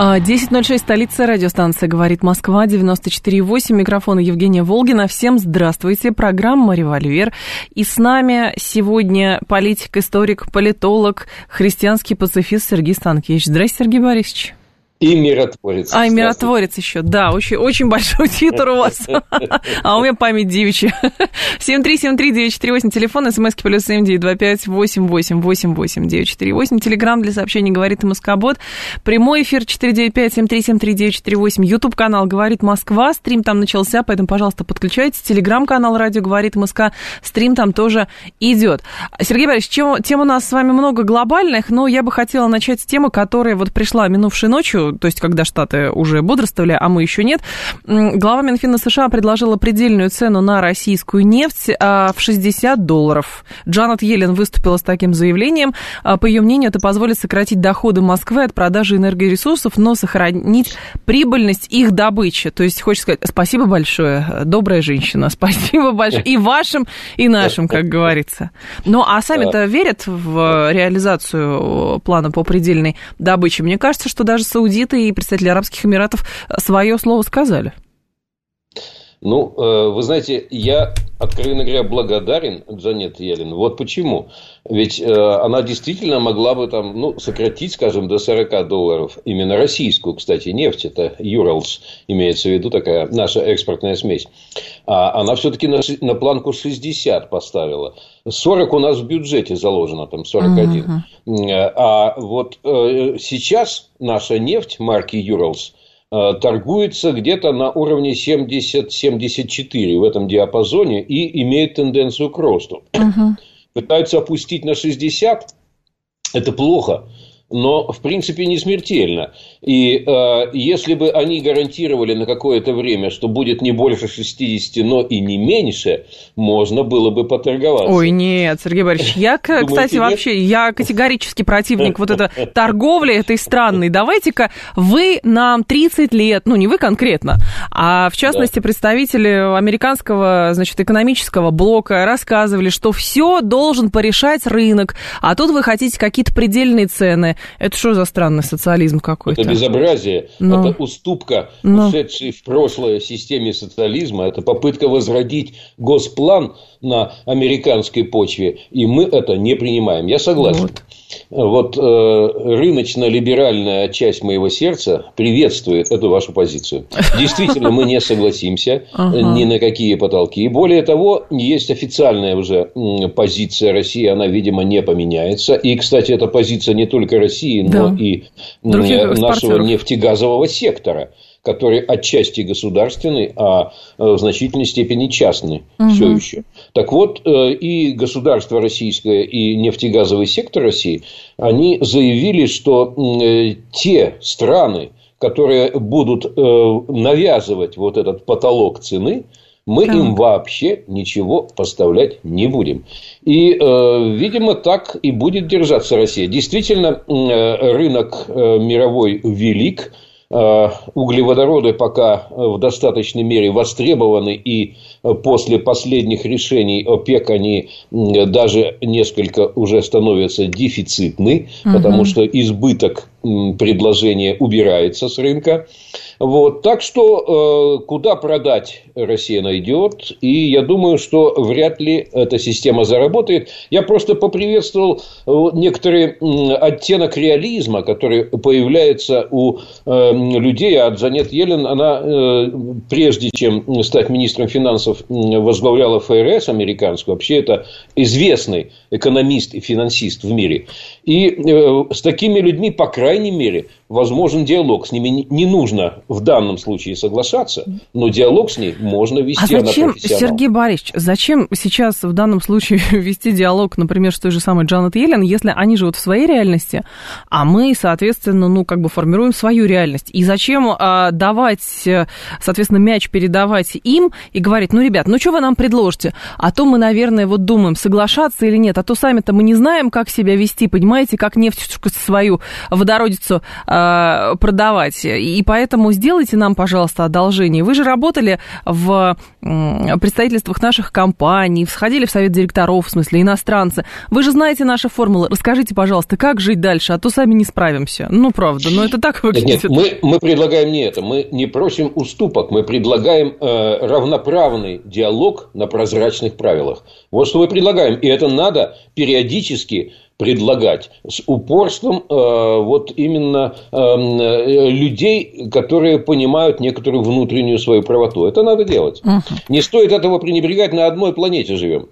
10.06, столица радиостанция «Говорит Москва», 94.8, микрофон Евгения Волгина. Всем здравствуйте, программа «Револьвер». И с нами сегодня политик, историк, политолог, христианский пацифист Сергей Станкевич. Здравствуйте, Сергей Борисович. И миротворец. А, и миротворец еще, да, очень, очень большой титр у вас. А у меня память девичья. 7373948, телефон, смски плюс 7925 888 948, телеграмм для сообщений «Говорит Москобот», прямой эфир 495-7373948, ютуб-канал «Говорит Москва», стрим там начался, поэтому, пожалуйста, подключайтесь, телеграм-канал «Радио Говорит Москва», стрим там тоже идет. Сергей Борисович, чем, тем у нас с вами много глобальных, но я бы хотела начать с темы, которая вот пришла минувшей ночью, то есть когда Штаты уже бодрствовали, а мы еще нет, глава Минфина США предложила предельную цену на российскую нефть а, в 60 долларов. Джанет Йеллен выступила с таким заявлением. А, по ее мнению, это позволит сократить доходы Москвы от продажи энергоресурсов, но сохранить прибыльность их добычи. То есть, хочется сказать, спасибо большое, добрая женщина, спасибо большое и вашим, и нашим, как говорится. Ну, а сами-то верят в реализацию плана по предельной добыче? Мне кажется, что даже Сауди саудиты и представители Арабских Эмиратов свое слово сказали. Ну, э, вы знаете, я, откровенно говоря, благодарен Джанет Йеллен. Вот почему. Ведь э, она действительно могла бы там, ну, сократить, скажем, до 40 долларов. Именно российскую, кстати, нефть. Это Юралс, имеется в виду такая наша экспортная смесь. А она все-таки на, на планку 60 поставила. 40 у нас в бюджете заложено, там 41. Угу. А вот э, сейчас наша нефть марки Юралс – Э, торгуется где-то на уровне 70-74 в этом диапазоне и имеет тенденцию к росту. Угу. Пытаются опустить на 60, это плохо но в принципе не смертельно. И э, если бы они гарантировали на какое-то время, что будет не больше 60, но и не меньше, можно было бы поторговаться. Ой, нет, Сергей Борисович, я, кстати, вообще, я категорически противник вот этой торговли этой странной. Давайте-ка вы нам 30 лет, ну не вы конкретно, а в частности представители американского, значит, экономического блока рассказывали, что все должен порешать рынок, а тут вы хотите какие-то предельные цены. Это что за странный социализм какой-то? Это безобразие, Но... это уступка Но... ушедшей в прошлое системе социализма, это попытка возродить госплан на американской почве, и мы это не принимаем. Я согласен. Вот вот э, рыночно-либеральная часть моего сердца приветствует эту вашу позицию. Действительно, мы не согласимся ни на какие потолки. Более того, есть официальная уже позиция России, она, видимо, не поменяется. И, кстати, эта позиция не только России, но и нашего нефтегазового сектора который отчасти государственный, а э, в значительной степени частный угу. все еще. Так вот, э, и государство российское, и нефтегазовый сектор России, они заявили, что э, те страны, которые будут навязывать вот этот потолок цены, мы так. им вообще ничего поставлять не будем. И, видимо, так и будет держаться Россия. Действительно, рынок мировой велик, Э, углеводороды пока э, в достаточной мере востребованы, и э, после последних решений ОПЕК они даже несколько уже становятся дефицитны, угу. потому что избыток предложения убирается с рынка. Вот. Так что, э, куда продать Россия найдет. И я думаю, что вряд ли эта система заработает. Я просто поприветствовал э, некоторый оттенок реализма, который появляется у э, людей. А Джанет Йеллен, она, прежде чем стать министром финансов, возглавляла ФРС американскую. Вообще, это известный экономист и финансист в мире. И э, с такими людьми, по крайней мере, возможен диалог. С ними не нужно в данном случае соглашаться, но диалог с ней можно вести. А зачем, Сергей Борисович, зачем сейчас в данном случае вести диалог, например, с той же самой Джанет Йеллен, если они живут в своей реальности, а мы, соответственно, ну, как бы формируем свою реальность? И зачем а, давать, соответственно, мяч передавать им и говорить, ну, ребят, ну, что вы нам предложите? А то мы, наверное, вот думаем, соглашаться или нет, а то сами-то мы не знаем, как себя вести, понимаете, как нефть свою водородицу а, продавать. И поэтому сделайте нам, пожалуйста, одолжение. Вы же работали в представительствах наших компаний, сходили в совет директоров, в смысле иностранцы. Вы же знаете наши формулы. Расскажите, пожалуйста, как жить дальше, а то сами не справимся. Ну, правда, но это так выглядит. Нет, мы, мы предлагаем не это. Мы не просим уступок. Мы предлагаем э, равноправный диалог на прозрачных правилах. Вот что мы предлагаем. И это надо периодически предлагать с упорством э, вот именно эм, э, людей, которые понимают некоторую внутреннюю свою правоту. Это надо делать. Угу. Не стоит этого пренебрегать, на одной планете живем.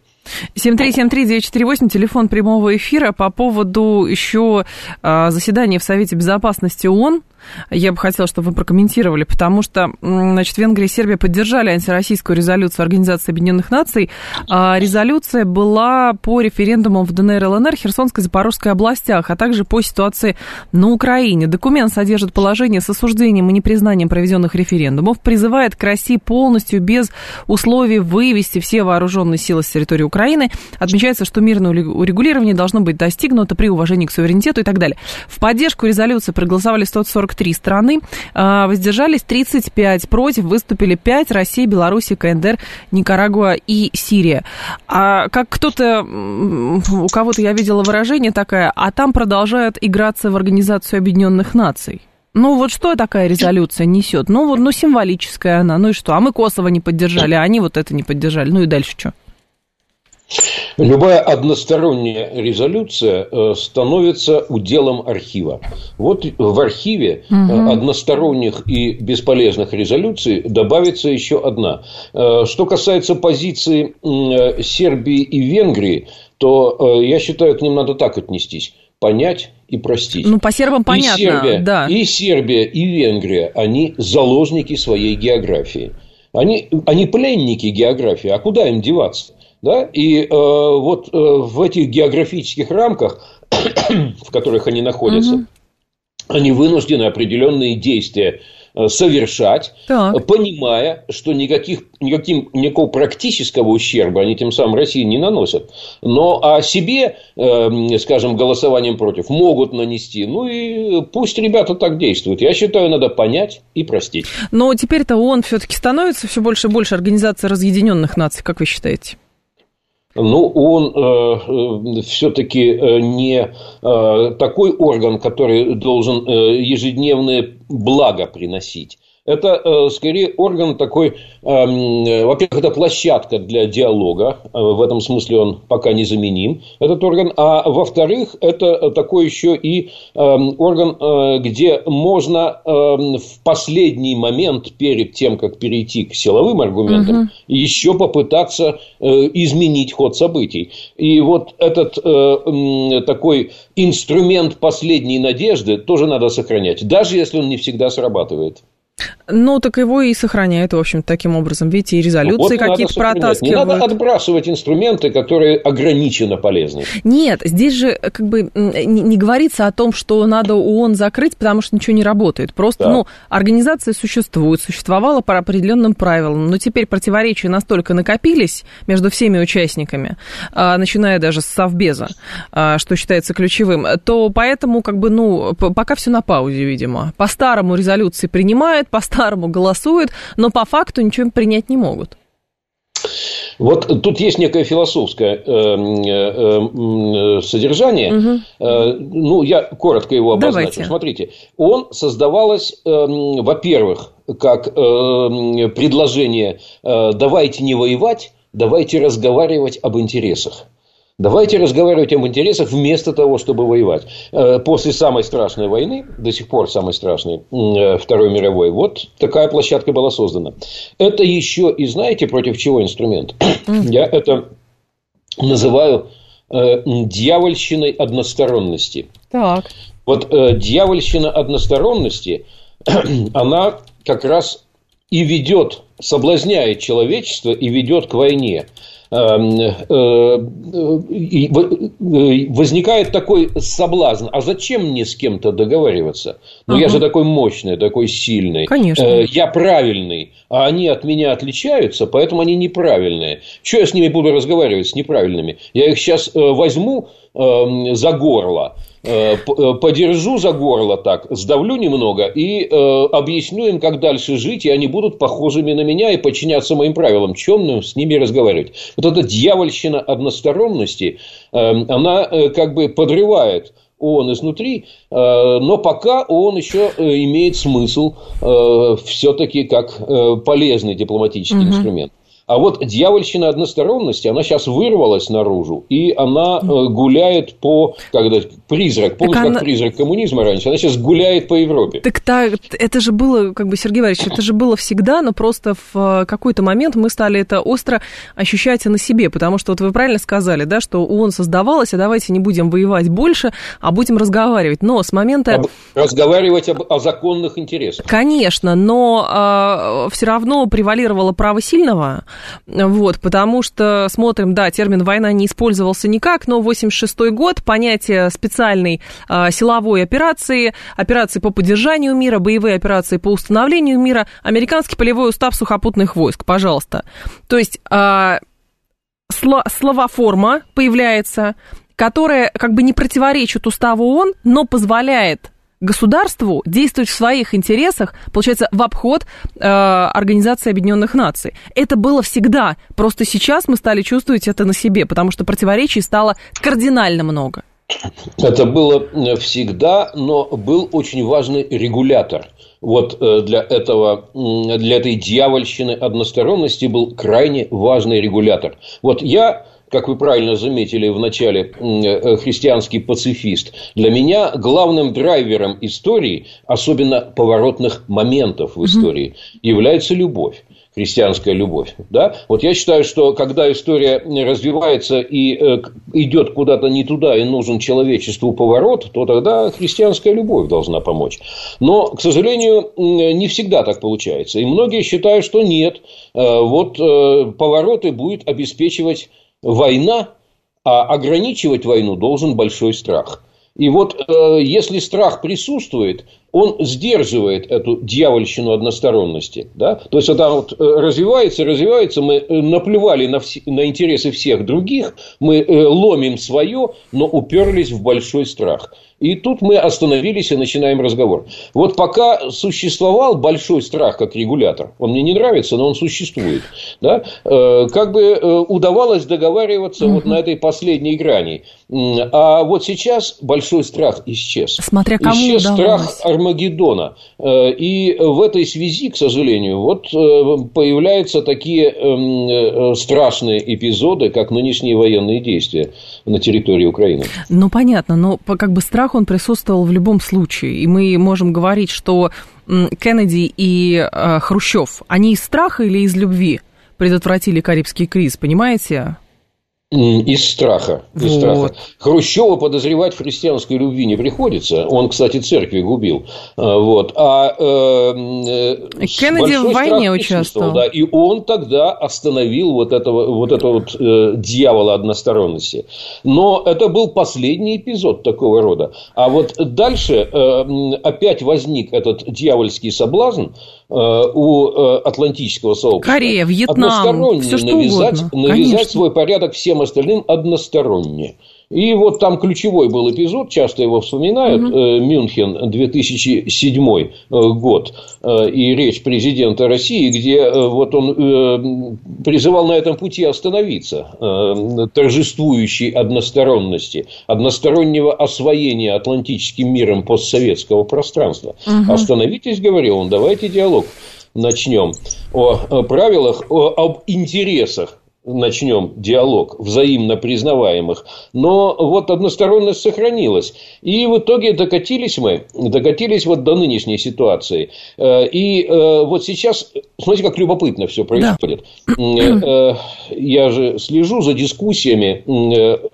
7373948, телефон прямого эфира по поводу еще э, заседания в Совете Безопасности ООН. Я бы хотела, чтобы вы прокомментировали, потому что, значит, Венгрия и Сербия поддержали антироссийскую резолюцию Организации Объединенных Наций. А резолюция была по референдумам в ДНР, ЛНР, Херсонской, Запорожской областях, а также по ситуации на Украине. Документ содержит положение с осуждением и непризнанием проведенных референдумов, призывает к России полностью без условий вывести все вооруженные силы с территории Украины. Отмечается, что мирное урегулирование должно быть достигнуто при уважении к суверенитету и так далее. В поддержку резолюции проголосовали 140 43 страны, а, воздержались 35, против выступили 5, Россия, Беларусь, КНДР, Никарагуа и Сирия. А как кто-то, у кого-то я видела выражение такое, а там продолжают играться в Организацию Объединенных Наций. Ну вот что такая резолюция несет? Ну вот, ну символическая она, ну и что? А мы Косово не поддержали, а они вот это не поддержали. Ну и дальше что? Любая односторонняя резолюция э, становится уделом архива. Вот в архиве угу. односторонних и бесполезных резолюций добавится еще одна. Э, что касается позиции Сербии и Венгрии, то я считаю, к ним надо так отнестись понять и простить. Ну, по сербам понятно, и Сербия, да. И Сербия, и Венгрия, они заложники своей географии. Они, они пленники географии, а куда им деваться? Да? И э, вот э, в этих географических рамках, в которых они находятся, угу. они вынуждены определенные действия э, совершать, так. понимая, что никаких, никаким, никакого практического ущерба они тем самым России не наносят. Но о себе, э, скажем, голосованием против могут нанести. Ну и пусть ребята так действуют. Я считаю, надо понять и простить. Но теперь-то ООН все-таки становится все больше и больше организацией разъединенных наций, как вы считаете? Ну, он э, э все-таки э, не э, такой орган, который должен э, ежедневное благо приносить это э, скорее орган такой, эм, э, во-первых, это площадка для диалога, э, в этом смысле он пока незаменим, этот орган, а во-вторых, это такой еще и эм, орган, где можно эм, в последний момент, перед тем, как перейти к силовым аргументам, угу. еще попытаться изменить ход событий. И вот этот такой инструмент последней надежды тоже надо сохранять, даже если он не всегда срабатывает. Ну, так его и сохраняют, в общем, таким образом. Видите, и резолюции вот какие-то протаскивают. Не надо отбрасывать инструменты, которые ограниченно полезны. Нет, здесь же как бы не, говорится о том, что надо ООН закрыть, потому что ничего не работает. Просто, да. ну, организация существует, существовала по определенным правилам, но теперь противоречия настолько накопились между всеми участниками, а, начиная даже с Совбеза, а, что считается ключевым, то поэтому, как бы, ну, пока все на паузе, видимо. По-старому резолюции принимают, по-старому голосуют, но по факту ничего принять не могут. Вот тут есть некое философское э, э, э, содержание. Угу. Ну, я коротко его обозначу. Давайте. Смотрите, он создавалось, во-первых, как предложение «давайте не воевать, давайте разговаривать об интересах». Давайте разговаривать об интересах вместо того, чтобы воевать. Э, после самой страшной войны, до сих пор самой страшной, э, Второй мировой, вот такая площадка была создана. Это еще и знаете, против чего инструмент? Я это называю э, дьявольщиной односторонности. Так. Вот дьявольщина односторонности, она как раз и ведет, соблазняет человечество и ведет к войне. Эм, э, э, возникает такой соблазн, а зачем мне с кем-то договариваться? Ну, ага. я же такой мощный, такой сильный. Конечно. Э, я правильный, а они от меня отличаются, поэтому они неправильные. Что я с ними буду разговаривать, с неправильными? Я их сейчас возьму эм, за горло, подержу за горло так, сдавлю немного и объясню им, как дальше жить, и они будут похожими на меня и подчиняться моим правилам. Чем с ними разговаривать? вот эта дьявольщина односторонности, эм, она э, как бы подрывает ООН изнутри, э, но пока ООН еще э, имеет смысл все-таки как полезный дипломатический угу. инструмент. А вот дьявольщина односторонности, она сейчас вырвалась наружу, и она э, гуляет по, как сказать, призрак. Помните, она... как призрак коммунизма раньше? Она сейчас гуляет по Европе. Так так, это же было, как бы, Сергей Валерьевич, это же было всегда, но просто в э, какой-то момент мы стали это остро ощущать на себе, потому что вот вы правильно сказали, да, что ООН создавалась, а давайте не будем воевать больше, а будем разговаривать. Но с момента... Об... Разговаривать об, о законных интересах. Конечно, но э, все равно превалировало право сильного, вот, потому что смотрим, да, термин «война» не использовался никак, но 86 год, понятие специальной э, силовой операции, операции по поддержанию мира, боевые операции по установлению мира, американский полевой устав сухопутных войск, пожалуйста. То есть э, сло, словоформа появляется, которая как бы не противоречит уставу ООН, но позволяет государству действовать в своих интересах, получается, в обход э, Организации Объединенных Наций. Это было всегда, просто сейчас мы стали чувствовать это на себе, потому что противоречий стало кардинально много. Это было э, всегда, но был очень важный регулятор. Вот э, для, этого, для этой дьявольщины односторонности был крайне важный регулятор. Вот я как вы правильно заметили в начале, э, христианский пацифист. Для меня главным драйвером истории, особенно поворотных моментов в истории, является любовь христианская любовь. Да? Вот я считаю, что когда история развивается и э, идет куда-то не туда и нужен человечеству поворот, то тогда христианская любовь должна помочь. Но, к сожалению, не всегда так получается. И многие считают, что нет. Э, вот э, повороты будет обеспечивать война, а ограничивать войну должен большой страх. И вот э, если страх присутствует, он сдерживает эту дьявольщину односторонности. Да? То есть, это вот э, развивается, развивается, мы э, наплевали на, вс- на интересы всех других, мы э, ломим свое, но уперлись в большой страх. И тут мы остановились и начинаем разговор. Вот пока существовал большой страх как регулятор, он мне не нравится, но он существует, да, как бы удавалось договариваться угу. вот на этой последней грани. А вот сейчас большой страх исчез. Смотря кому исчез удавалось. страх Армагеддона. Э, и в этой связи, к сожалению, вот э, появляются такие эм, э, страшные эпизоды, как нынешние военные действия на территории Украины. Ну, понятно, но как бы страх, он присутствовал в любом случае. И мы можем говорить, что Кеннеди и Хрущев, они из страха или из любви предотвратили Карибский кризис, понимаете? Из страха. Из вот. страха. Хрущева подозревать в христианской любви не приходится. Он, кстати, церкви губил. А, вот. А э, Кеннеди в войне участвовал. Да, и он тогда остановил вот этого, вот этого вот э, дьявола односторонности. Но это был последний эпизод такого рода. А вот дальше э, опять возник этот дьявольский соблазн э, у э, Атлантического сообщества. Корея, Вьетнам, все что навязать, угодно. навязать Конечно. свой порядок всем остальным односторонне. И вот там ключевой был эпизод, часто его вспоминают, угу. Мюнхен 2007 э, год, э, и речь президента России, где вот он призывал на этом пути остановиться, торжествующей односторонности, одностороннего освоения Атлантическим миром постсоветского пространства. Угу. Остановитесь, говорил он, давайте диалог начнем о правилах, об интересах начнем диалог взаимно признаваемых, но вот односторонность сохранилась. И в итоге докатились мы, докатились вот до нынешней ситуации. Э, и э, вот сейчас, смотрите, как любопытно все происходит. Да. Э, я же слежу за дискуссиями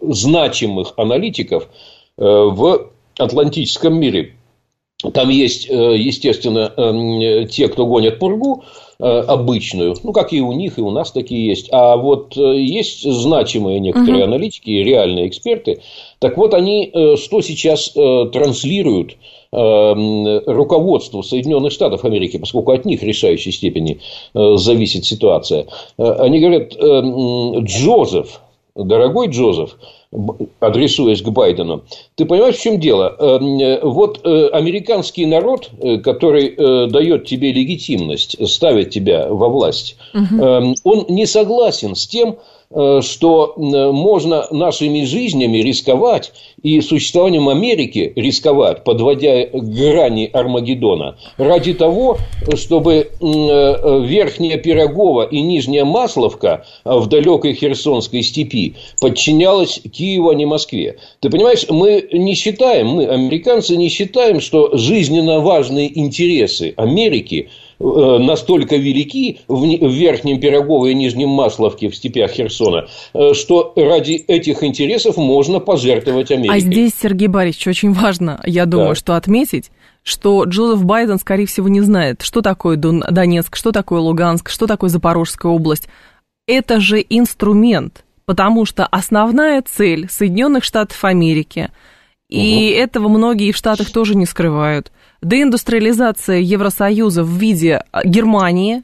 значимых аналитиков в атлантическом мире. Там есть, естественно, те, кто гонят пургу, обычную, ну, как и у них, и у нас такие есть. А вот э, есть значимые некоторые угу. аналитики, реальные эксперты. Так вот, они э, что сейчас транслируют руководству Соединенных Штатов Америки, поскольку от них в решающей степени зависит ситуация. Они говорят, Джозеф, дорогой Джозеф, адресуясь к Байдену. Ты понимаешь, в чем дело? Эм, э, вот э, американский народ, э, который дает тебе легитимность, ставит тебя во власть, угу. он не согласен с тем, Э, что можно нашими жизнями рисковать и существованием Америки рисковать, подводя грани Армагеддона, ради того, чтобы э, Верхняя Пирогова и Нижняя Масловка в далекой Херсонской степи подчинялась Киеву, а не Москве. Ты понимаешь, мы не считаем, мы, американцы, не считаем, что жизненно важные интересы Америки – Э, настолько велики в Верхнем Пирогово и Нижнем Масловке в степях Херсона, э, что ради этих интересов можно пожертвовать Америкой. А здесь, Сергей Борисович, очень важно, я думаю, да. что отметить, что Джозеф Байден, скорее всего, не знает, что такое Донецк, что такое Луганск, что такое Запорожская область. Это же инструмент, потому что основная цель Соединенных Штатов Америки, и угу. этого многие в Штатах тоже не скрывают – деиндустриализация Евросоюза в виде а, Германии,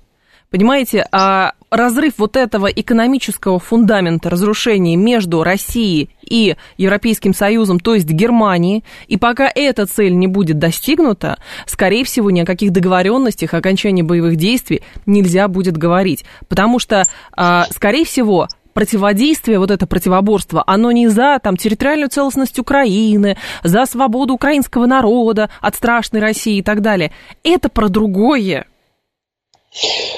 понимаете, а разрыв вот этого экономического фундамента разрушения между Россией и Европейским Союзом, то есть Германией, и пока эта цель не будет достигнута, скорее всего, ни о каких договоренностях, окончании боевых действий нельзя будет говорить, потому что, а, скорее всего, противодействие, вот это противоборство, оно не за там, территориальную целостность Украины, за свободу украинского народа от страшной России и так далее. Это про другое.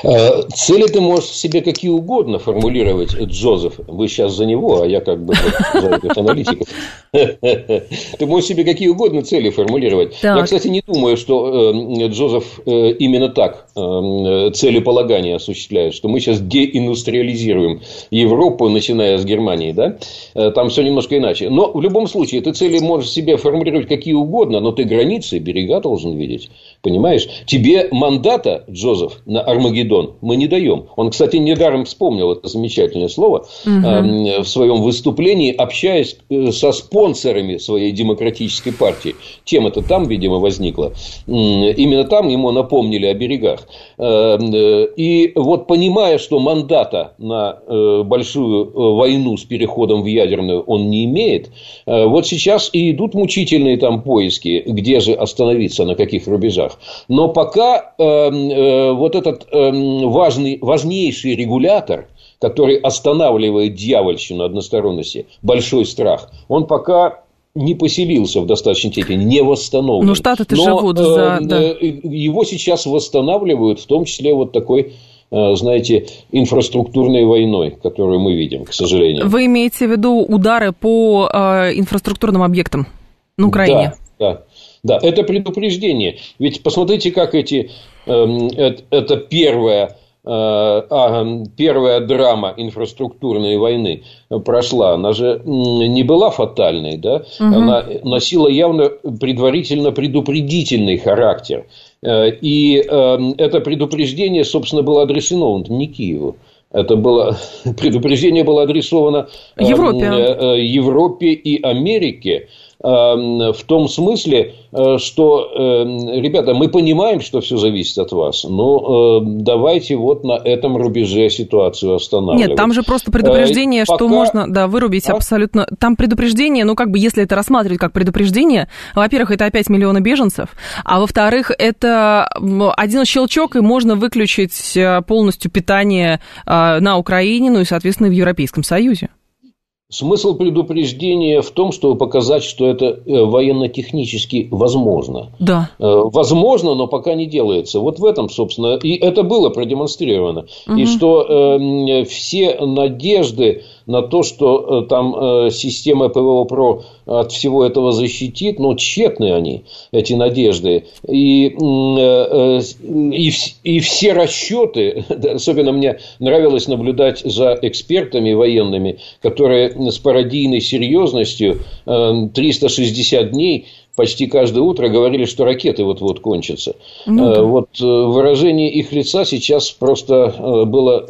Э, цели ты можешь себе какие угодно формулировать, Джозеф. Вы сейчас за него, а я как бы за этих аналитиков. Ты можешь себе какие угодно цели формулировать. Я, кстати, не думаю, что э, Джозеф э, именно так целеполагание осуществляет, что мы сейчас деиндустриализируем Европу, начиная с Германии. Да? Там все немножко иначе. Но в любом случае, ты цели можешь себе формулировать какие угодно, но ты границы, берега должен видеть. Понимаешь? Тебе мандата, Джозеф, на Армагеддон мы не даем. Он, кстати, недаром вспомнил это замечательное слово угу. в своем выступлении, общаясь э, со спонсорами своей демократической партии. Тема-то там, видимо, возникла. Именно там ему напомнили о берегах. Эм, э, и вот понимая, что мандата на большую войну с переходом в ядерную он не имеет, вот сейчас и идут мучительные там поиски, где же остановиться, на каких рубежах. Но пока э, э, вот этот э, важный, важнейший регулятор, который останавливает дьявольщину односторонности, большой страх, он пока не поселился в достаточной степени, не восстановлен. Ну, Штаты-то живут за... Да. Его сейчас восстанавливают, в том числе вот такой знаете, инфраструктурной войной, которую мы видим, к сожалению. Вы имеете в виду удары по э, инфраструктурным объектам на Украине? Да, да. Да, это предупреждение. Ведь посмотрите, как эти, э, это, первая э, первая драма инфраструктурной войны прошла, она же не была фатальной, да? Угу. Она носила явно предварительно предупредительный характер. Э, и эм, это предупреждение, собственно, было адресовано не Киеву. Это было предупреждение было адресовано эм, Европе, Европе и Америке Эм, в том смысле, э, что, эм, ребята, мы понимаем, что все зависит от вас, но эм, давайте вот на этом рубеже ситуацию останавливать. Нет, там же просто предупреждение, Пока... что можно, да, вырубить а? абсолютно... Там предупреждение, ну, как бы, если это рассматривать как предупреждение, во-первых, это опять миллионы беженцев, а во-вторых, это один щелчок, и можно выключить э, полностью питание э, на Украине, ну и, соответственно, в Европейском Союзе. Смысл предупреждения в том, чтобы показать, что это э, военно-технически возможно. Да. Э, возможно, но пока не делается. Вот в этом, собственно, и это было продемонстрировано. Угу. И что э, все надежды на то, что э, там э, система ПВО ПРО от всего этого защитит, но тщетны они, эти надежды. И, э, и, и все расчеты, особенно мне нравилось наблюдать за экспертами военными, которые с пародийной серьезностью 360 дней почти каждое утро говорили, что ракеты вот-вот кончатся. Ну, да. Вот выражение их лица сейчас просто было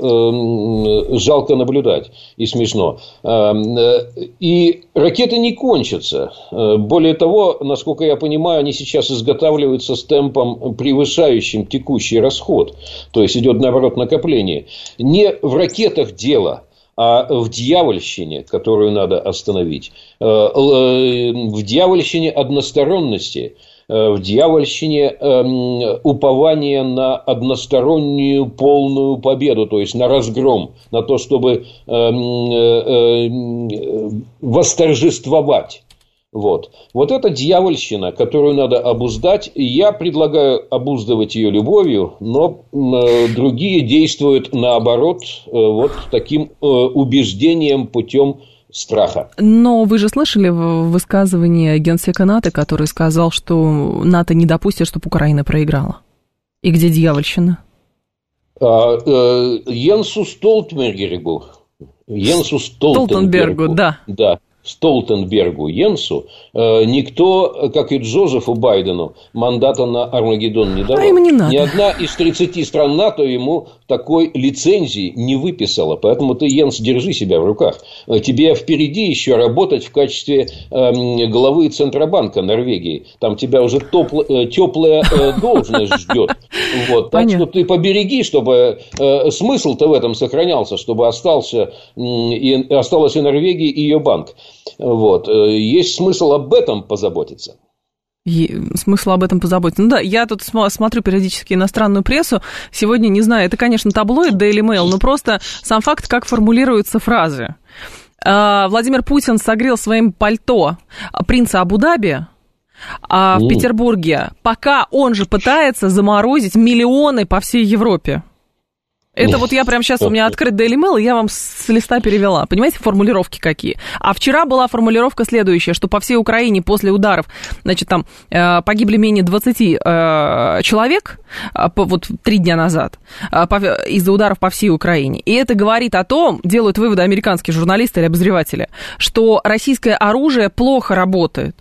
жалко наблюдать и смешно. Эм, э, и ракеты не кончатся. Э, более того, насколько я понимаю, они сейчас изготавливаются с темпом, превышающим текущий расход. То есть, идет, наоборот, накопление. Не в ракетах дело – а в дьявольщине, которую надо остановить, э, в дьявольщине односторонности – Э, в дьявольщине эм, упование на одностороннюю полную победу, то есть на разгром, на то, чтобы эм, э, э, восторжествовать. Вот. вот это дьявольщина, которую надо обуздать. Я предлагаю обуздывать ее любовью, но другие действуют наоборот вот таким убеждением путем страха. Но вы же слышали высказывание генсека НАТО, который сказал, что НАТО не допустит, чтобы Украина проиграла? И где дьявольщина? А, э, Йенсу Столтенбергу. Йенсу Столтенбергу, Столтенбергу да. Да. Столтенбергу Йенсу никто, как и Джозефу Байдену, мандата на Армагеддон не давал. А не надо. Ни одна из 30 стран НАТО ему такой лицензии не выписала. Поэтому ты, Йенс, держи себя в руках. Э, тебе впереди еще работать в качестве э, главы Центробанка Норвегии. Там тебя уже топло, э, теплая э, должность ждет. Вот. Так Понятно. что ты побереги, чтобы э, смысл-то в этом сохранялся, чтобы остался, э, и, осталась и Норвегия, и ее банк. Вот. Э, есть смысл об этом позаботиться. Смысл об этом позаботиться. Ну да, я тут смотрю периодически иностранную прессу. Сегодня, не знаю, это, конечно, таблоид Daily Mail, но просто сам факт, как формулируются фразы. А, Владимир Путин согрел своим пальто принца Абу-Даби, а в Петербурге, пока он же пытается заморозить миллионы по всей Европе. Это вот я прямо сейчас, у меня открыт Daily Mail, и я вам с листа перевела. Понимаете, формулировки какие? А вчера была формулировка следующая, что по всей Украине после ударов, значит, там э, погибли менее 20 э, человек, э, вот три дня назад, из-за ударов по всей Украине. И это говорит о том, делают выводы американские журналисты или обозреватели, что российское оружие плохо работает.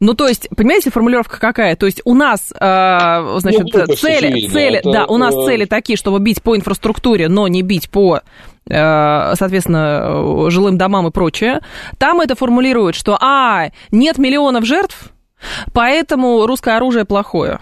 Ну, то есть, понимаете, формулировка какая? То есть, у нас, э, значит, ну, цели, цели, это, да, у нас э... цели такие, чтобы бить по инфраструктуре, но не бить по э, соответственно, жилым домам и прочее, там это формулируют, что, а, нет миллионов жертв, поэтому русское оружие плохое.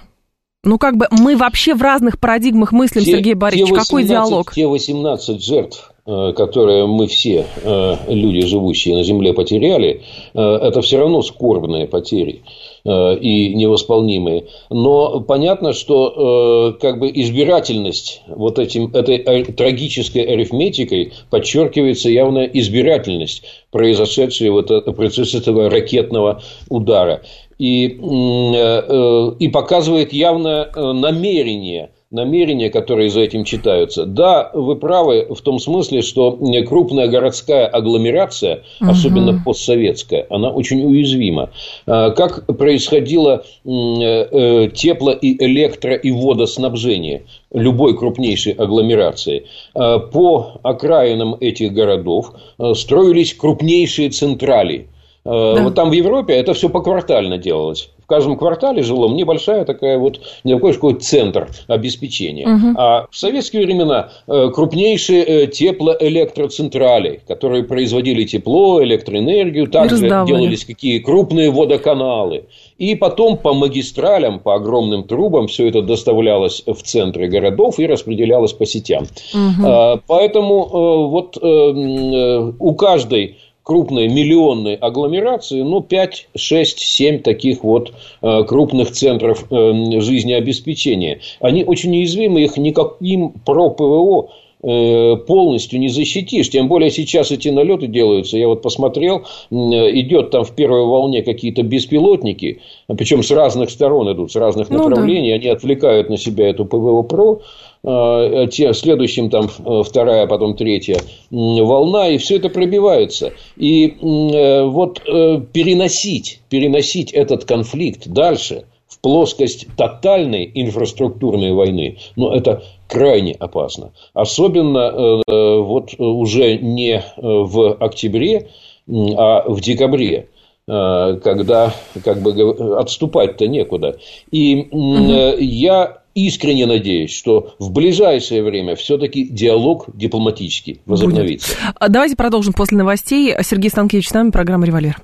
Ну, как бы мы вообще в разных парадигмах мыслим, те, Сергей Борисович. Те 18, Какой диалог? Те 18 жертв, Э, которые мы все, э, люди, живущие на Земле, потеряли, э, это все равно скорбные потери и невосполнимые. Но понятно, что как бы избирательность вот этим, этой трагической арифметикой подчеркивается явно избирательность, произошедшая вот это, процесс этого ракетного удара. И, и показывает явно намерение – намерения, которые за этим читаются. Да, вы правы в том смысле, что крупная городская агломерация, угу. особенно постсоветская, она очень уязвима. А, как происходило э, э, тепло и электро и водоснабжение любой крупнейшей агломерации. А, по окраинам этих городов э, строились крупнейшие централи. Да. Вот там в Европе это все поквартально делалось каждом квартале жилом небольшая такая вот, не такой какой центр обеспечения. Угу. А в советские времена э, крупнейшие э, теплоэлектроцентрали, которые производили тепло, электроэнергию, также делались какие крупные водоканалы. И потом по магистралям, по огромным трубам все это доставлялось в центры городов и распределялось по сетям. Угу. Поэтому э, вот у каждой крупной миллионной агломерации, ну, 5, 6, 7 таких вот э, крупных центров э, жизнеобеспечения. Они очень уязвимы, их никаким про ПВО э, полностью не защитишь. Тем более сейчас эти налеты делаются. Я вот посмотрел, идет там в первой волне какие-то беспилотники, причем с разных сторон идут, с разных направлений. Ну, да. Они отвлекают на себя эту ПВО-ПРО. Э, те, следующим там э, вторая, потом третья волна, и все это пробивается. И э, вот переносить, переносить этот конфликт дальше в плоскость тотальной инфраструктурной войны, ну, это крайне опасно. Особенно вот уже не в октябре, а в декабре когда как бы отступать-то некуда. И угу. я искренне надеюсь, что в ближайшее время все-таки диалог дипломатический возобновится. Будет. А давайте продолжим после новостей. Сергей Станкевич с нами, программа «Револьвер».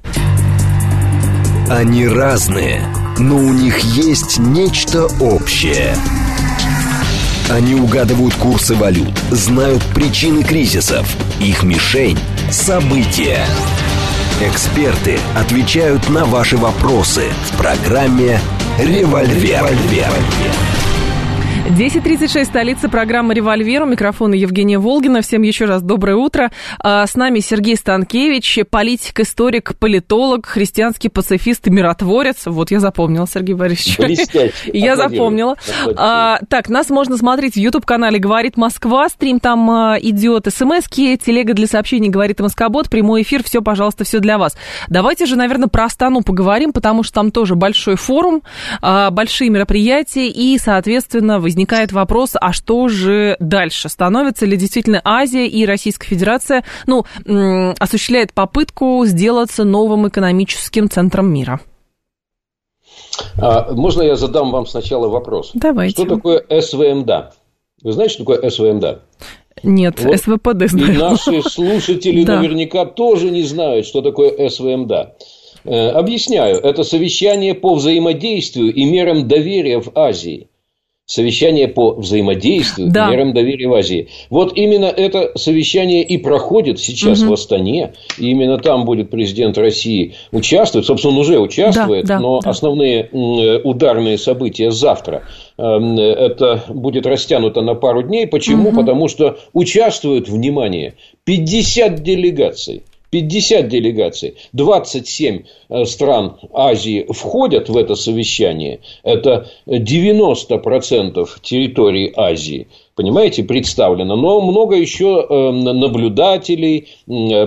Они разные, но у них есть нечто общее. Они угадывают курсы валют, знают причины кризисов. Их мишень – события. Эксперты отвечают на ваши вопросы в программе «Револьвер». «Револьвер». 10.36, столица программы «Револьвер». У микрофона Евгения Волгина. Всем еще раз доброе утро. А, с нами Сергей Станкевич, политик, историк, политолог, христианский пацифист и миротворец. Вот я запомнила, Сергей Борисович. Я запомнила. А, так, нас можно смотреть в YouTube-канале «Говорит Москва». Стрим там а, идет. СМСки, телега для сообщений «Говорит Москобот». Прямой эфир. Все, пожалуйста, все для вас. Давайте же, наверное, про Астану поговорим, потому что там тоже большой форум, большие мероприятия и, соответственно, возникает вопрос, а что же дальше? Становится ли действительно Азия и Российская Федерация, ну, осуществляет попытку сделаться новым экономическим центром мира? А, можно я задам вам сначала вопрос? Давайте. Что такое СВМДА? Вы знаете, что такое СВМДА? Нет, вот СВПД знаю. И наши слушатели да. наверняка тоже не знают, что такое СВМДА. Э, объясняю. Это совещание по взаимодействию и мерам доверия в Азии совещание по взаимодействию да. мерам доверия в Азии. Вот именно это совещание и проходит сейчас угу. в Астане. И именно там будет президент России участвовать. Собственно, он уже участвует, да, да, но да. основные ударные события завтра. Эм, это будет растянуто на пару дней. Почему? Угу. Потому что участвуют, внимание, 50 делегаций. 50 делегаций, 27 э, стран Азии входят в это совещание. Это 90% территории Азии понимаете, представлено. Но много еще э, наблюдателей,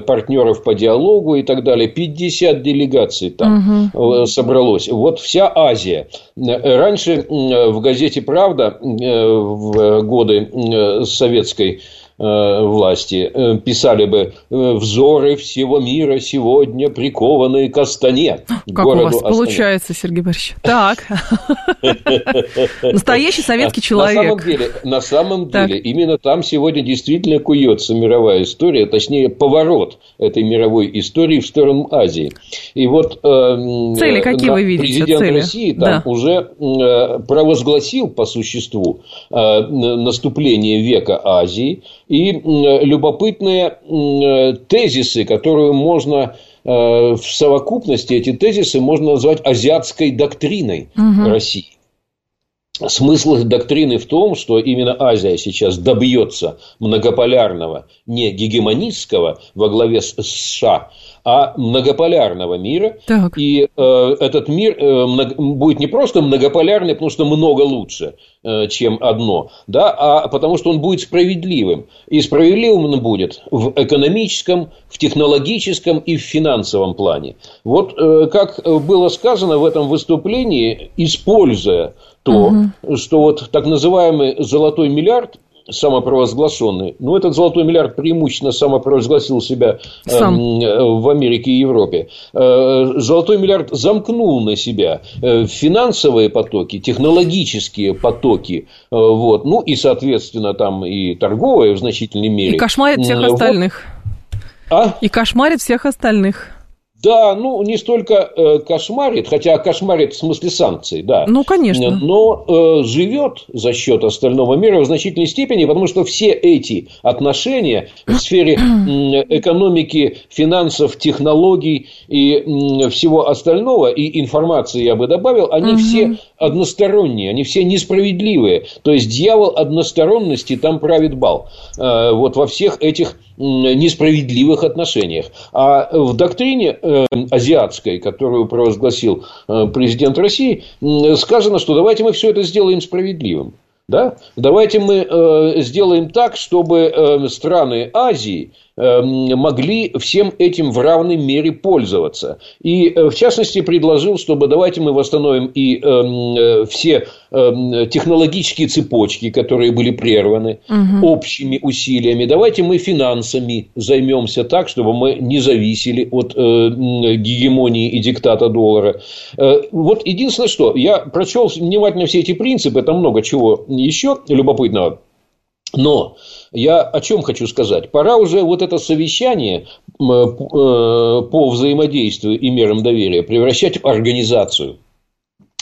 партнеров по диалогу и так далее. 50 делегаций там угу. собралось. Вот вся Азия. Раньше в газете «Правда» в годы советской Э, власти э, писали бы э, взоры всего мира сегодня прикованные к Астане. Как у вас Астане. получается, Сергей Борисович? Так. Настоящий советский человек. На самом деле, на самом деле именно там сегодня действительно куется мировая история, точнее, поворот этой мировой истории в сторону Азии. И вот цели какие вы видите? Президент цели? России там уже провозгласил по существу наступление века Азии и любопытные тезисы, которые можно э, в совокупности, эти тезисы можно назвать азиатской доктриной угу. России. Смысл доктрины в том, что именно Азия сейчас добьется многополярного, не гегемонистского во главе с США, а многополярного мира. Так. И э, этот мир э, много, будет не просто многополярный, потому что много лучше, э, чем одно, да, а потому что он будет справедливым. И справедливым он будет в экономическом, в технологическом и в финансовом плане. Вот э, как было сказано в этом выступлении, используя то, угу. что вот так называемый золотой миллиард самопровозглашенный. Ну, этот золотой миллиард преимущественно самопровозгласил себя Сам. э, в Америке и Европе. Э, золотой миллиард замкнул на себя э, финансовые потоки, технологические потоки, вот, ну и, соответственно, там и торговые в значительной мере. И кошмарит всех вот. остальных. А? И кошмарит всех остальных. Да, ну, не столько э, кошмарит, хотя кошмарит в смысле санкций, да. Ну, конечно. Но э, живет за счет остального мира в значительной степени, потому что все эти отношения в сфере э, экономики, финансов, технологий и э, всего остального, и информации я бы добавил, они угу. все односторонние, они все несправедливые. То есть дьявол односторонности там правит бал. Э, вот во всех этих несправедливых отношениях. А в доктрине э, азиатской, которую провозгласил э, президент России, сказано, что давайте мы все это сделаем справедливым. Да? Давайте мы э, сделаем так, чтобы э, страны Азии могли всем этим в равной мере пользоваться. И, э, в частности, предложил, чтобы давайте мы восстановим и э, э все э, технологические цепочки, которые были прерваны угу. общими усилиями. Давайте мы финансами займемся так, чтобы мы не зависели от э, гегемонии и диктата доллара. Э, вот единственное, что я прочел внимательно все эти принципы, там много чего еще любопытного. Но я о чем хочу сказать? Пора уже вот это совещание э, по взаимодействию и мерам доверия превращать в организацию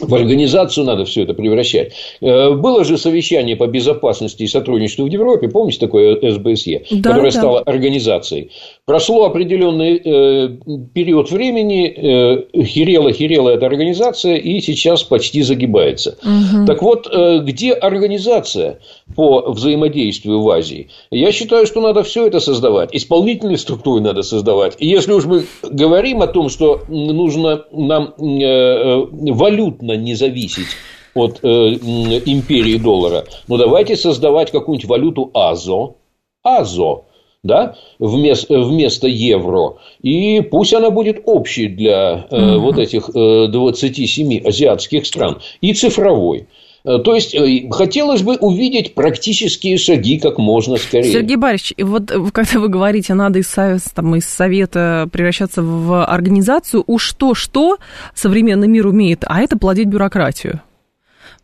в организацию надо все это превращать. Э, было же совещание по безопасности и сотрудничеству в Европе, помните такое СБСЕ, да, которое да. стало организацией. Прошло определенный э, период времени, э, херела, херела эта организация, и сейчас почти загибается. Угу. Так вот, э, где организация по взаимодействию в Азии? Я считаю, что надо все это создавать. Исполнительные структуры надо создавать. И если уж мы говорим о том, что нужно нам э, э валютно не зависеть от э, империи доллара, ну давайте создавать какую-нибудь валюту АЗО. АЗО да, вместо, вместо евро. И пусть она будет общей для э, mm вот этих э, 27 азиатских стран. И цифровой. Э, то есть, э, хотелось бы увидеть практические шаги как можно скорее. Сергей Борисович, вот э, когда вы говорите, надо из, там, из Совета превращаться в организацию, уж то-что современный мир умеет, а это плодить бюрократию.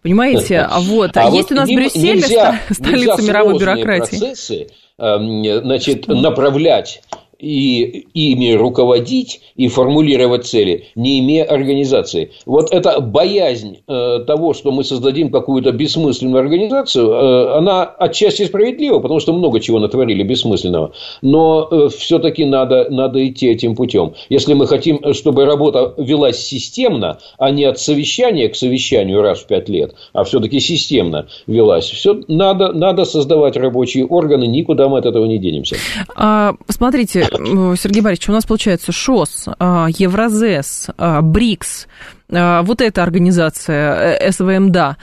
Понимаете? А вот, а есть вот у нас Брюссель, нельзя, столица нельзя мировой бюрократии. Процессы Эм, значит, направлять и ими руководить и формулировать цели, не имея организации. Вот эта боязнь э, того, что мы создадим какую-то бессмысленную организацию, э, она отчасти справедлива, потому что много чего натворили бессмысленного. Но э, все-таки надо, надо идти этим путем. Если мы хотим, чтобы работа велась системно, а не от совещания к совещанию раз в пять лет, а все-таки системно велась, все, надо, надо создавать рабочие органы, никуда мы от этого не денемся. А, смотрите, Сергей Борисович, у нас получается ШОС, а, Евразес, а, БРИКС, вот эта организация, э, СВМДА,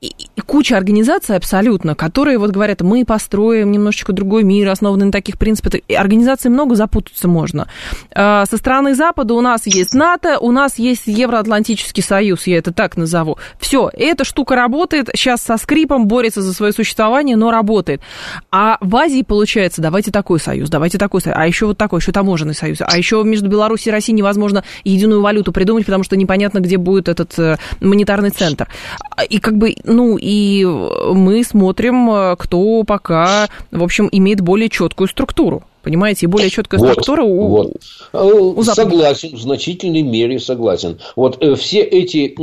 и куча организаций абсолютно, которые вот говорят, мы построим немножечко другой мир, основанный на таких принципах. И организаций много, запутаться можно. Со стороны Запада у нас есть НАТО, у нас есть Евроатлантический союз, я это так назову. Все, эта штука работает, сейчас со скрипом борется за свое существование, но работает. А в Азии получается, давайте такой союз, давайте такой союз, а еще вот такой, еще таможенный союз, а еще между Беларусью и Россией невозможно единую валюту придумать, потому что непонятно, где будет этот э, монетарный центр. И как бы, ну, и мы смотрим, кто пока, в общем, имеет более четкую структуру. Понимаете, и более четкая вот, структура у, вот. у Согласен, в значительной мере согласен. Вот э, все эти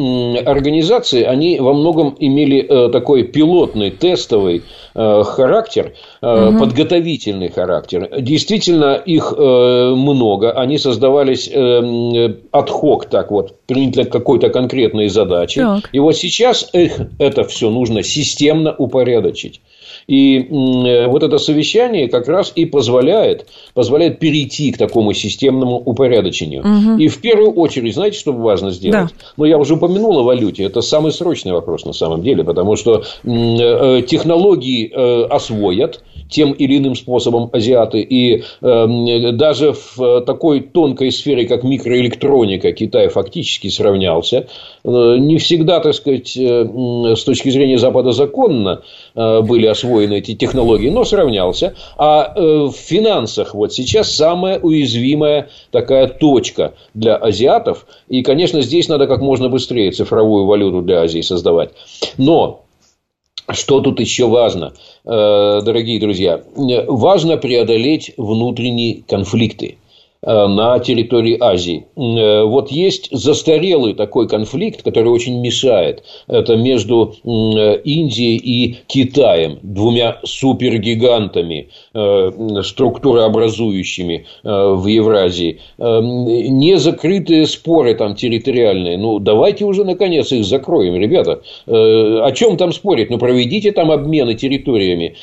организации, они во многом имели э, такой пилотный, тестовый э, характер, угу. подготовительный характер. Действительно, их много, они создавались от хок, так вот, для какой-то конкретной задачи. Так. И вот сейчас их, это все нужно системно упорядочить. И э, вот это совещание как раз и позволяет, позволяет перейти к такому системному упорядочению. Угу. И в первую очередь, знаете, что важно сделать? Да. Ну, я уже упомянул о валюте. Это самый срочный вопрос на самом деле, потому что э, технологии э, освоят тем или иным способом азиаты. И даже в такой тонкой сфере, как микроэлектроника, Китай фактически сравнялся. Не всегда, так сказать, с точки зрения Запада законно были освоены эти технологии, но сравнялся. А в финансах вот сейчас самая уязвимая такая точка для азиатов. И, конечно, здесь надо как можно быстрее цифровую валюту для Азии создавать. Но что тут еще важно, дорогие друзья? Важно преодолеть внутренние конфликты. Э, на территории Азии. Э, вот есть застарелый такой конфликт, который очень мешает. Это между э, Индией и Китаем, двумя супергигантами, структурообразующими в Евразии. Не закрытые споры там территориальные. Ну, давайте уже, наконец, их закроем, ребята. О чем там спорить? Ну, проведите там обмены территориями.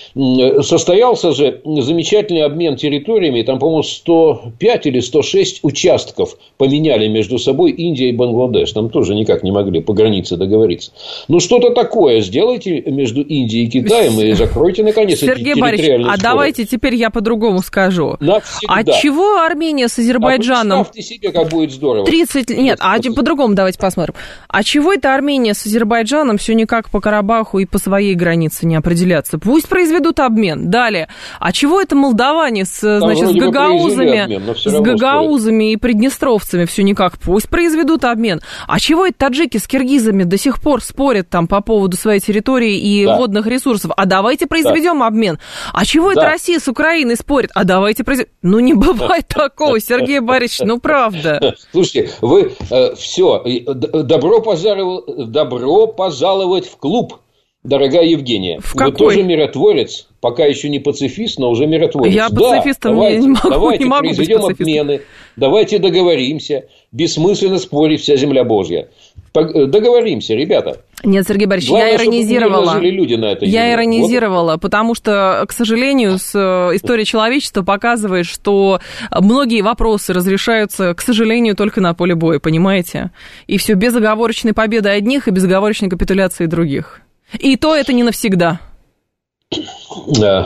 Состоялся же замечательный обмен территориями, там, по-моему, 105 или 106 участков поменяли между собой Индия и Бангладеш. Там тоже никак не могли по границе договориться. Ну, что-то такое сделайте между Индией и Китаем и закройте, наконец, Сергей эти территориальные а давайте теперь я по-другому скажу. Навсегда. А чего Армения с Азербайджаном... А себе, как будет здорово. 30... Нет, а по-другому давайте посмотрим. А чего это Армения с Азербайджаном все никак по Карабаху и по своей границе не определяться? Пусть произведут обмен. Далее. А чего это молдаване с, Там значит, с гагаузами, обмен, с гагаузами и приднестровцами все никак. Пусть произведут обмен. А чего это таджики с киргизами до сих пор спорят там по поводу своей территории и да. водных ресурсов? А давайте произведем да. обмен. А чего да. это Россия с Украиной спорит? А давайте произведем. Ну, не бывает такого, Сергей Борисович, ну, правда. Слушайте, вы э, все, добро, пожаловать, добро пожаловать в клуб дорогая Евгения. В вы тоже миротворец, пока еще не пацифист, но уже миротворец. Я пацифистом давайте, не могу, давайте не могу произведем обмены, давайте договоримся. Бессмысленно спорить, вся земля Божья. Э, договоримся, ребята. Нет, Сергей Борисович, Главное, я иронизировала. люди на это я иронизировала, вот. потому что, к сожалению, с, э, история человечества показывает, что многие вопросы разрешаются, к сожалению, только на поле боя, понимаете? И все безоговорочной победы одних и безоговорочной капитуляции других. И то это не навсегда.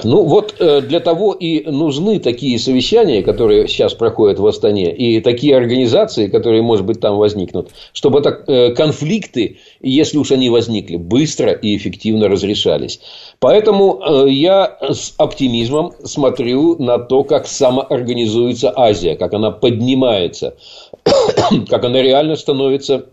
Ну, вот э, для того и нужны такие совещания, которые сейчас проходят в Астане, и такие организации, которые, может быть, там возникнут, чтобы так, э, конфликты, если уж они возникли, быстро и эффективно разрешались. Поэтому э, я с оптимизмом смотрю на то, как самоорганизуется Азия, как она поднимается, как она реально становится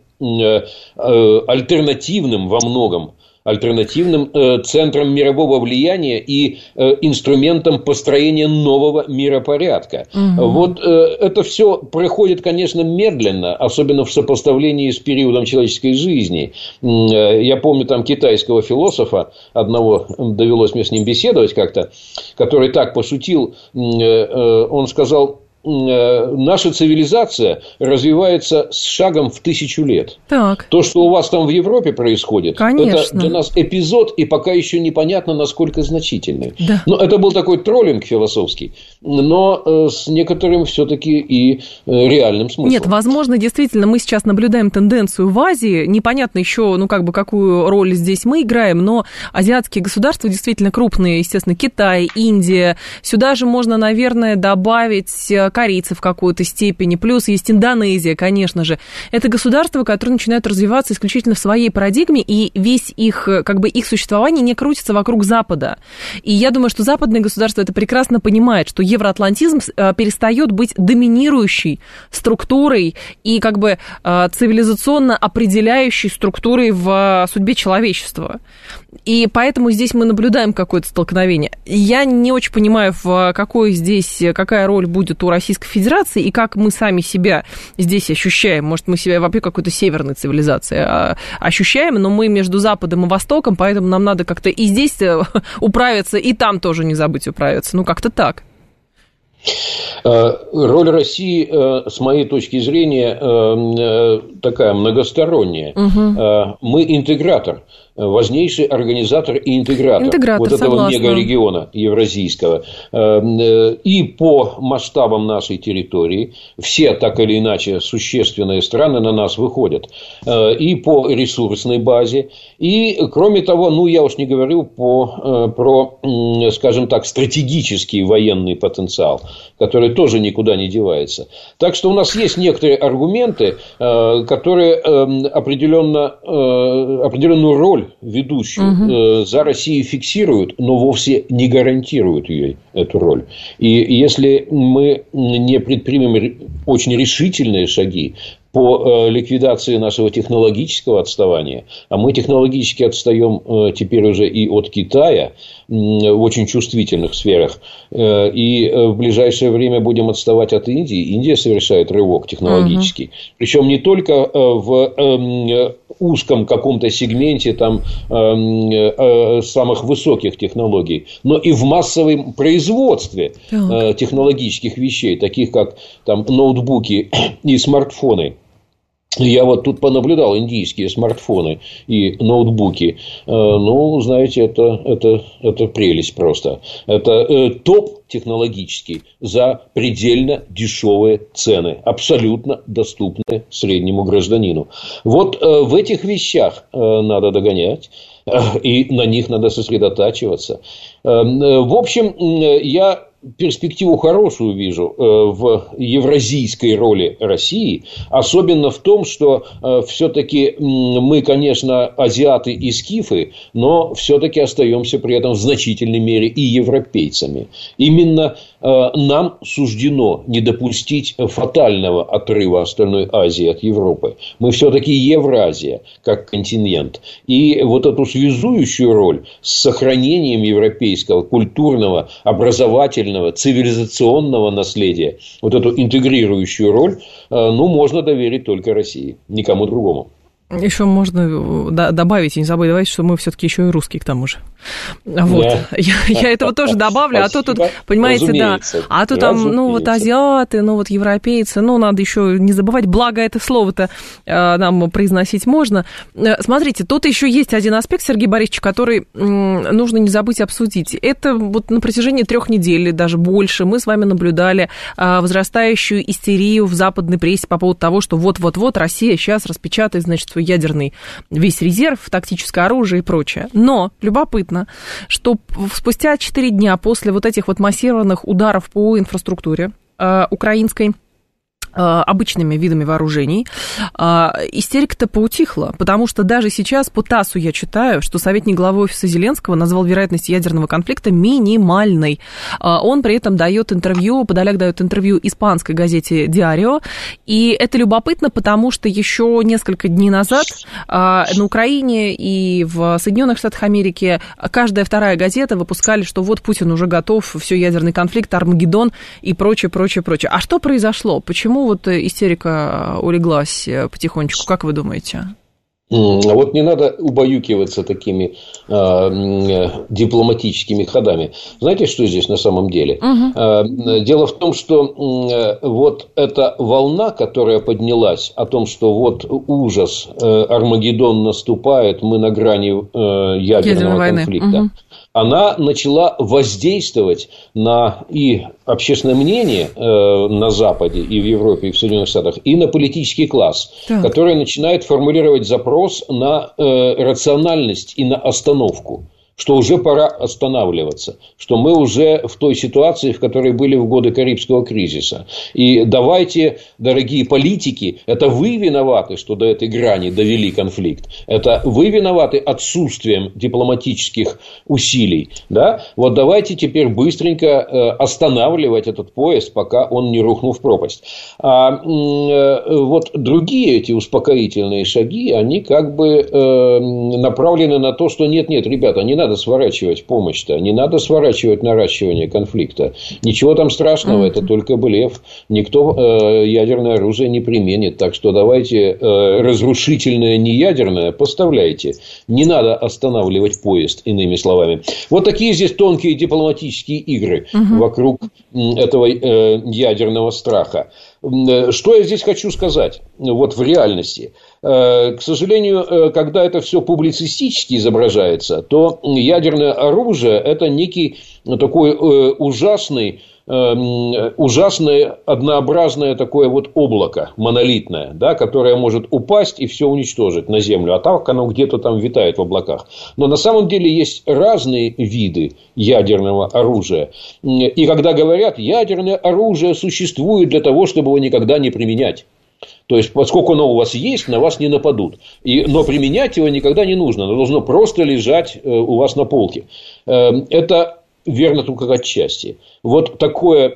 альтернативным во многом альтернативным э, центром мирового влияния и э, инструментом построения нового миропорядка. Угу. Вот э, это все проходит, конечно, медленно, особенно в сопоставлении с периодом человеческой жизни. Я помню там китайского философа, одного довелось мне с ним беседовать как-то, который так пошутил, он сказал, наша цивилизация развивается с шагом в тысячу лет. Так. То, что у вас там в Европе происходит, Конечно. это для нас эпизод, и пока еще непонятно, насколько значительный. Да. Но это был такой троллинг философский, но э, с некоторым все-таки и э, реальным смыслом. Нет, возможно, действительно, мы сейчас наблюдаем тенденцию в Азии. Непонятно еще, ну, как бы, какую роль здесь мы играем, но азиатские государства действительно крупные, естественно, Китай, Индия. Сюда же можно, наверное, добавить корейцы в какой-то степени, плюс есть Индонезия, конечно же. Это государства, которые начинают развиваться исключительно в своей парадигме, и весь их, как бы, их существование не крутится вокруг Запада. И я думаю, что западные государства это прекрасно понимают, что евроатлантизм э, перестает быть доминирующей структурой и как бы э, цивилизационно определяющей структурой в судьбе человечества. И поэтому здесь мы наблюдаем какое-то столкновение. Я не очень понимаю, в какой здесь, какая роль будет у Российской Федерации и как мы сами себя здесь ощущаем. Может, мы себя вообще какой-то северной цивилизации а, ощущаем, но мы между Западом и Востоком, поэтому нам надо как-то и здесь э, управиться, и там тоже не забыть управиться. Ну, как-то так. Э, роль России, э, с моей точки зрения, такая многосторонняя. Угу. Мы интегратор важнейший организатор и интегратор, интегратор вот этого согласна. мегарегиона евразийского. Эм, э, и по масштабам нашей территории все так или иначе существенные страны на нас выходят. Э, и по ресурсной базе. И, кроме того, ну, я уж не говорю по, э, про, скажем так, стратегический военный потенциал, который тоже никуда не девается. Так что у нас есть некоторые аргументы, которые эм, определенно, определенную роль роль ведущую угу. за Россией фиксируют, но вовсе не гарантируют ей эту роль. И если мы не предпримем очень решительные шаги по э, ликвидации нашего технологического отставания, а мы технологически отстаем э, теперь уже и от Китая в очень чувствительных сферах, и в ближайшее время будем отставать от Индии. Индия совершает рывок технологический, угу. причем не только в эм, узком каком-то сегменте там эм, самых высоких технологий, но и в массовом производстве так. технологических вещей, таких как там ноутбуки и смартфоны. Я вот тут понаблюдал индийские смартфоны и ноутбуки. Э, ну, знаете, это, это, это прелесть просто. Это э, топ технологический за предельно дешевые цены, абсолютно доступные среднему гражданину. Вот э, в этих вещах надо догонять и на них надо сосредотачиваться. В общем, я перспективу хорошую вижу э, в евразийской роли России, особенно в том, что э, все-таки мы, конечно, азиаты и скифы, но все-таки остаемся при этом в значительной мере и европейцами. Именно э, нам суждено не допустить фатального отрыва остальной Азии от Европы. Мы все-таки Евразия как континент. И вот эту связующую роль с сохранением европейского культурного, образовательного, национального, цивилизационного наследия, вот эту интегрирующую роль, э, ну, можно доверить только России, никому другому. Еще можно э, добавить, не забывайте, что мы все-таки еще и русские к тому же. Вот. Да. Я, я этого тоже добавлю, а то тут, понимаете, да. А то там, ну вот азиаты, ну вот европейцы, ну надо еще не забывать, благо это слово-то э, нам произносить можно. Э, смотрите, тут еще есть один аспект, Сергей Борисович, который нужно не забыть обсудить. Это вот на протяжении трех недель, даже больше, мы с вами наблюдали возрастающую истерию в западной прессе по поводу того, что вот-вот-вот Россия сейчас распечатает, значит, свой ядерный весь резерв, тактическое оружие и прочее. Но любопытно, что спустя 4 дня после вот этих вот массированных ударов по инфраструктуре э, украинской, обычными видами вооружений, э, истерика-то поутихла, потому что даже сейчас по ТАССу я читаю, что советник главы офиса Зеленского назвал вероятность ядерного конфликта минимальной. Э, он при этом дает интервью, Подоляк дает интервью испанской газете «Диарио», и это любопытно, потому что еще несколько дней назад на Украине и в Соединенных Штатах Америки каждая вторая газета выпускали, что вот Путин уже готов, все ядерный конфликт, Армагеддон и прочее, прочее, прочее. А что произошло? Почему вот истерика улеглась э, потихонечку, как вы думаете? Вот не надо убаюкиваться такими э, дипломатическими ходами. Знаете, что здесь на самом деле? Угу. Э, дело в том, что э, вот эта волна, которая поднялась о том, что вот ужас, э, Армагеддон наступает, мы на грани э, ядерного Ядерной конфликта. Угу она начала воздействовать на и общественное мнение э, на Западе, и в Европе, и в Соединенных Штатах, и на политический класс, так. который начинает формулировать запрос на э, рациональность и на остановку что уже пора останавливаться, что мы уже в той ситуации, в которой были в годы Карибского кризиса. И давайте, дорогие политики, это вы виноваты, что до этой грани довели конфликт. Это вы виноваты отсутствием дипломатических усилий. Да? Вот давайте теперь быстренько э, останавливать этот поезд, пока он не рухнул в пропасть. А э, вот другие эти успокоительные шаги, они как бы э, направлены на то, что нет-нет, ребята, не надо надо сворачивать помощь-то, не надо сворачивать наращивание конфликта. Ничего там страшного, mm-hmm. это только блеф. Никто э, ядерное оружие не применит. Так что давайте э, разрушительное неядерное поставляйте. Не надо останавливать поезд, иными словами. Вот такие здесь тонкие дипломатические игры mm-hmm. вокруг этого э, ядерного страха. Э, что я здесь хочу сказать? Вот в реальности. Э, к сожалению, э, когда это все публицистически изображается, то ядерное оружие – это некий такой ужасный ужасное однообразное такое вот облако монолитное, да, которое может упасть и все уничтожить на Землю, а так оно где-то там витает в облаках. Но на самом деле есть разные виды ядерного оружия. И когда говорят, ядерное оружие существует для того, чтобы его никогда не применять, То есть, поскольку оно у вас есть, на вас не нападут. И, но применять его никогда не нужно. Оно должно просто лежать э, у вас на полке. Эм, это верно только отчасти. Вот такое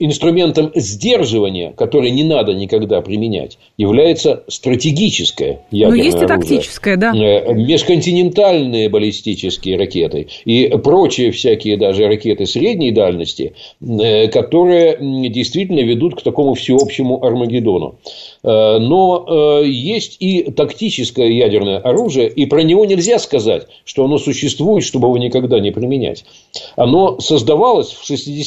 инструментом сдерживания, который не надо никогда применять, является стратегическое ядерное Но есть оружие. и тактическое, да. Э, межконтинентальные баллистические ракеты и прочие всякие даже ракеты средней дальности, э, которые действительно ведут к такому всеобщему Армагеддону. Э, но есть и тактическое ядерное оружие, и про него нельзя сказать, что оно существует, чтобы его никогда не применять. Оно создавалось в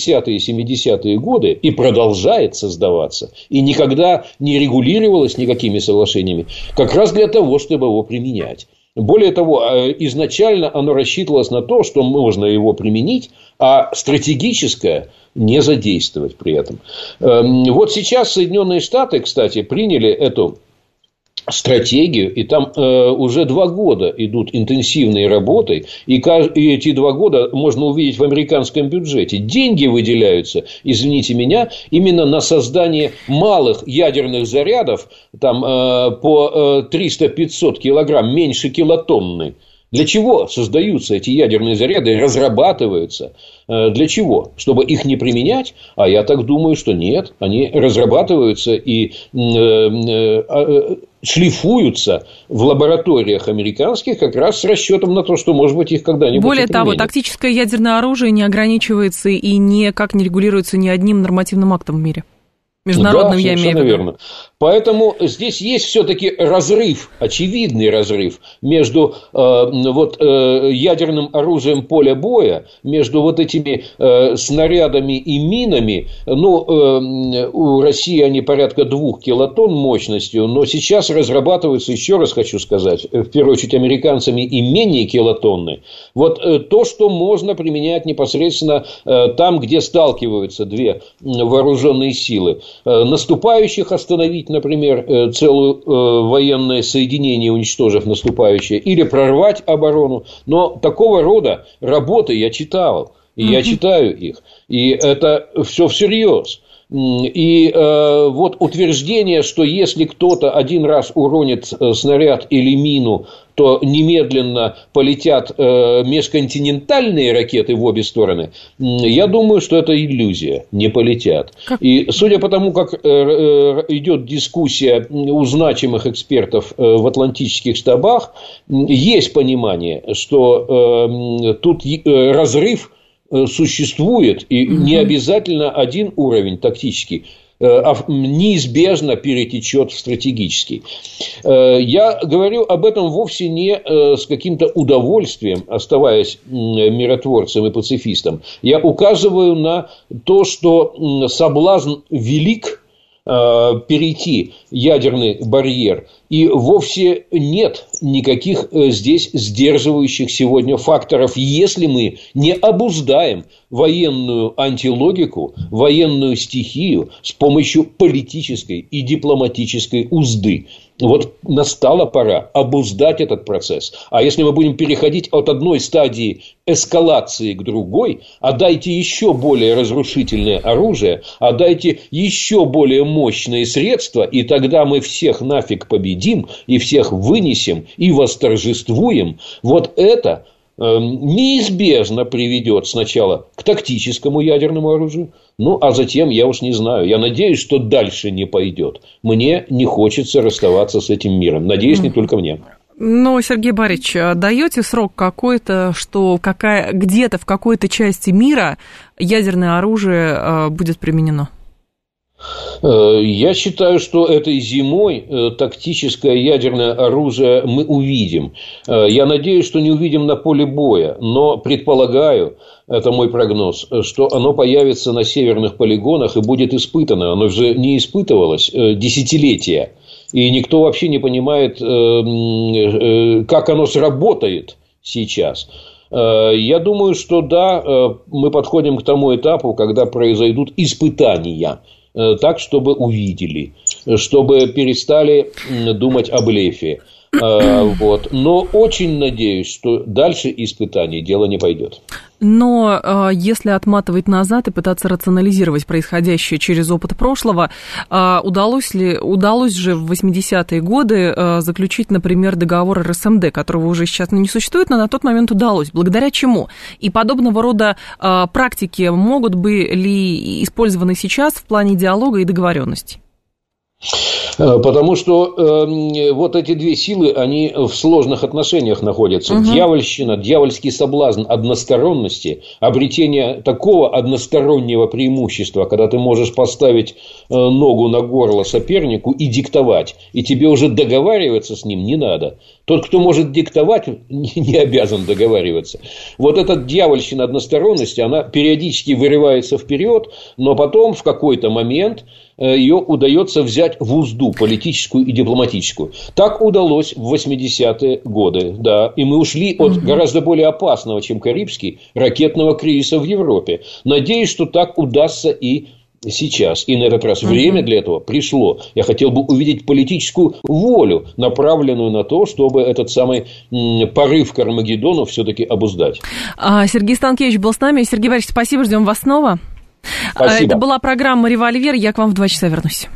60-е и 70-е годы и продолжает создаваться. И никогда не регулировалось никакими соглашениями. Как раз для того, чтобы его применять. Более того, э, изначально оно рассчитывалось на то, что можно его применить, а стратегическое не задействовать при этом. Эм, вот сейчас Соединенные Штаты, кстати, приняли эту стратегию, и там э, уже два года идут интенсивные работы, и, и эти два года можно увидеть в американском бюджете. Деньги выделяются, извините меня, именно на создание малых ядерных зарядов, там э, по э, 300-500 килограмм, меньше килотонны. Для чего создаются эти ядерные заряды, разрабатываются? Э, для чего? Чтобы их не применять? А я так думаю, что нет. Они разрабатываются и э, э, а, шлифуются в лабораториях американских как раз с расчетом на то, что, может быть, их когда-нибудь Более того, тактическое ядерное оружие не ограничивается и никак не регулируется ни одним нормативным актом в мире. Международным, да, я имею в виду. верно. Поэтому здесь есть все-таки разрыв, очевидный разрыв между э, вот, э, ядерным оружием поля боя, между вот этими э, снарядами и минами. Ну, э, у России они порядка двух килотонн мощностью, но сейчас разрабатываются, еще раз хочу сказать, в первую очередь американцами и менее килотонны. Вот э, то, что можно применять непосредственно э, там, где сталкиваются две вооруженные силы. Э, наступающих остановить, например, э, целое э, военное соединение, уничтожив наступающее, или прорвать оборону. Но такого рода работы я читал, и я читаю их. И это все всерьез. И э, вот утверждение, что если кто-то один раз уронит снаряд или мину то немедленно полетят э, межконтинентальные ракеты в обе стороны, я думаю, что это иллюзия, не полетят. Как? И судя по тому, как э, э, идет дискуссия у значимых экспертов в атлантических штабах, есть понимание, что тут разрыв существует, и угу. не обязательно один уровень тактический. Э, неизбежно перетечет в стратегический. Э, я говорю об этом вовсе не э, с каким-то удовольствием, оставаясь миротворцем и пацифистом. Я указываю на то, что соблазн велик – Э, перейти ядерный барьер. И вовсе нет никаких э, здесь сдерживающих сегодня факторов, если мы не обуздаем военную антилогику, военную стихию с помощью политической и дипломатической узды. Вот настала пора обуздать этот процесс. А если мы будем переходить от одной стадии эскалации к другой, а дайте еще более разрушительное оружие, а дайте еще более мощные средства, и тогда мы всех нафиг победим, и всех вынесем, и восторжествуем, вот это неизбежно приведет сначала к тактическому ядерному оружию, ну, а затем, я уж не знаю, я надеюсь, что дальше не пойдет. Мне не хочется расставаться с этим миром. Надеюсь, не только мне. Но, Сергей Борисович, а даете срок какой-то, что какая, где-то в какой-то части мира ядерное оружие э, будет применено? Э, я считаю, что этой зимой э, тактическое ядерное оружие мы увидим. Э, я надеюсь, что не увидим на поле боя, но предполагаю, это мой прогноз, что оно появится на северных полигонах и будет испытано. Оно же не испытывалось десятилетия. И никто вообще не понимает, как оно сработает сейчас. Я думаю, что да, мы подходим к тому этапу, когда произойдут испытания Э, так, чтобы увидели, чтобы перестали думать об блефе. Э, вот. Но очень надеюсь, что дальше испытаний дело не пойдет. Но э, если отматывать назад и пытаться рационализировать происходящее через опыт прошлого, э, удалось ли удалось же в 80-е годы э, заключить, например, договор РСМД, которого уже сейчас не существует, но на тот момент удалось. Благодаря чему? И подобного рода э, практики могут быть ли использованы сейчас в плане диалога и договоренности? Э, потому что э, вот эти две силы, они в сложных отношениях находятся. Угу. Дьявольщина, дьявольский соблазн односторонности, обретение такого одностороннего преимущества, когда ты можешь поставить э, ногу на горло сопернику и диктовать, и тебе уже договариваться с ним не надо. Тот, кто может диктовать, не обязан договариваться. Вот эта дьявольщина односторонности, она периодически вырывается вперед, но потом в какой-то момент э, ее удается взять в узду политическую и дипломатическую. Так удалось в 80-е годы, да. И мы ушли от гораздо более опасного, чем Карибский, ракетного кризиса в Европе. Надеюсь, что так удастся и сейчас. И на этот раз время для этого пришло. Я хотел бы увидеть политическую волю, направленную на то, чтобы этот самый порыв к Армагеддону все-таки обуздать. А, Сергей Станкевич был с нами. Сергей Борисович, спасибо, ждем вас снова. Спасибо. Это была программа «Револьвер». Я к вам в два часа вернусь.